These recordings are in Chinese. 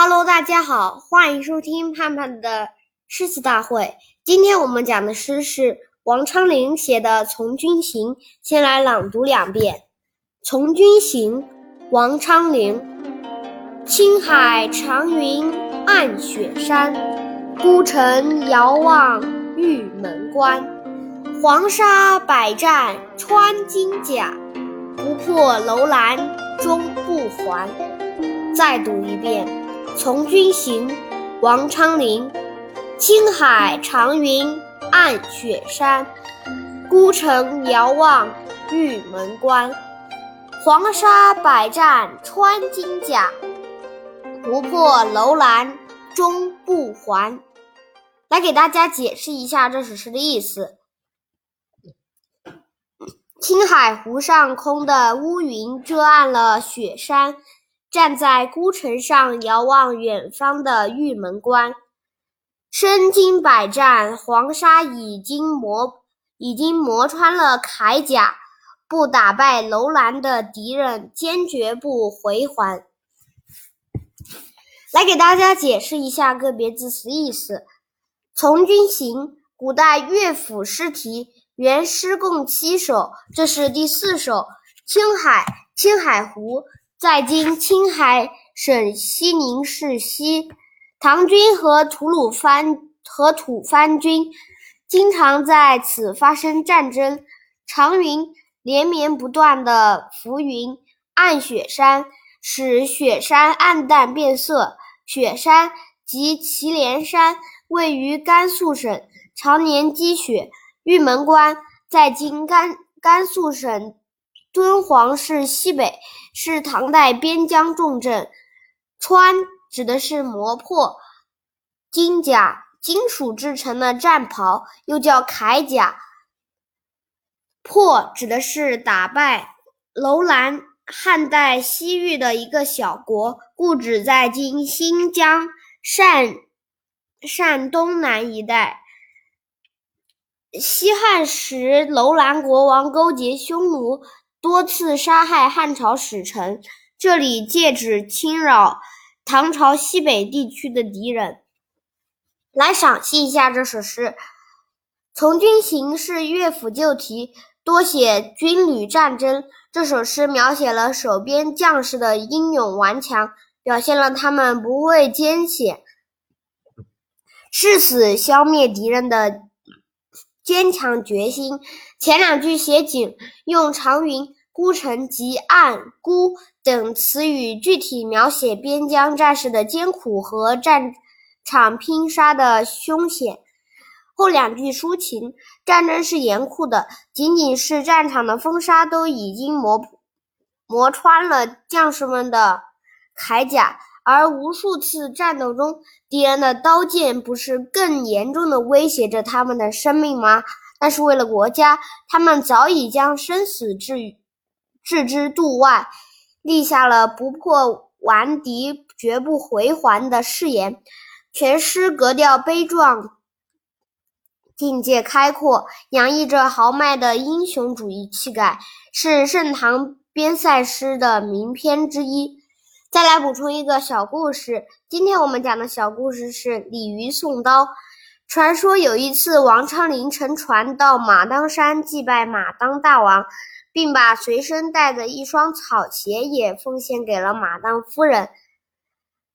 Hello，大家好，欢迎收听盼盼的诗词大会。今天我们讲的诗是王昌龄写的《从军行》，先来朗读两遍。《从军行》王昌龄：青海长云暗雪山，孤城遥望玉门关。黄沙百战穿金甲，不破楼兰终不还。再读一遍。从军行，王昌龄。青海长云暗雪山，孤城遥望玉门关。黄沙百战穿金甲，不破楼兰终不还。来给大家解释一下这首诗的意思。青海湖上空的乌云遮暗了雪山。站在孤城上遥望远方的玉门关，身经百战，黄沙已经磨已经磨穿了铠甲，不打败楼兰的敌人，坚决不回还。来给大家解释一下个别字词意思。从军行，古代乐府诗题，原诗共七首，这是第四首。青海，青海湖。在今青海省西宁市西，唐军和吐鲁番和吐蕃军经常在此发生战争。长云连绵不断的浮云，暗雪山使雪山暗淡变色。雪山即祁连山，位于甘肃省，常年积雪。玉门关在今甘甘肃省。敦煌市西北是唐代边疆重镇。川指的是磨破金甲，金属制成的战袍，又叫铠甲。破指的是打败楼兰，汉代西域的一个小国，故址在今新疆鄯鄯东南一带。西汉时，楼兰国王勾结匈奴。多次杀害汉朝使臣，这里借指侵扰唐朝西北地区的敌人。来赏析一下这首诗，《从军行》是乐府旧题，多写军旅战争。这首诗描写了守边将士的英勇顽强，表现了他们不畏艰险、誓死消灭敌人的。坚强决心。前两句写景，用长云、孤城及暗、孤等词语，具体描写边疆战士的艰苦和战场拼杀的凶险。后两句抒情，战争是严酷的，仅仅是战场的风沙都已经磨磨穿了将士们的铠甲。而无数次战斗中，敌人的刀剑不是更严重的威胁着他们的生命吗？但是为了国家，他们早已将生死置置之度外，立下了不破顽敌绝不回还的誓言。全诗格调悲壮，境界开阔，洋溢着豪迈的英雄主义气概，是盛唐边塞诗的名篇之一。再来补充一个小故事。今天我们讲的小故事是鲤鱼送刀。传说有一次，王昌龄乘船到马当山祭拜马当大王，并把随身带的一双草鞋也奉献给了马当夫人。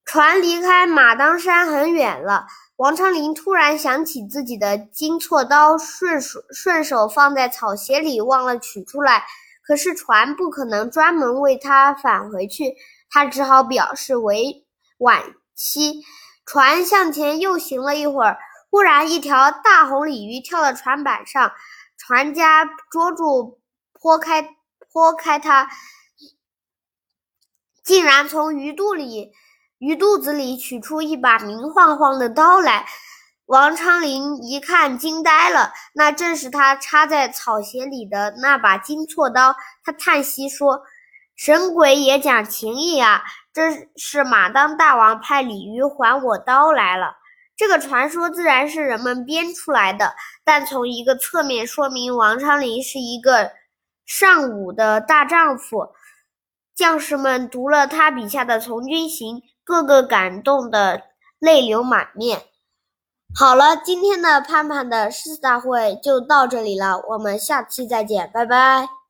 船离开马当山很远了，王昌龄突然想起自己的金错刀，顺手顺手放在草鞋里，忘了取出来。可是船不可能专门为他返回去。他只好表示为惋惜。船向前又行了一会儿，忽然一条大红鲤鱼跳到船板上，船家捉住，剖开剖开它，竟然从鱼肚里鱼肚子里取出一把明晃晃的刀来。王昌龄一看，惊呆了，那正是他插在草鞋里的那把金错刀。他叹息说。神鬼也讲情义啊！这是马当大王派鲤鱼还我刀来了。这个传说自然是人们编出来的，但从一个侧面说明王昌龄是一个尚武的大丈夫。将士们读了他笔下的《从军行》，个个感动的泪流满面。好了，今天的盼盼的诗词大会就到这里了，我们下期再见，拜拜。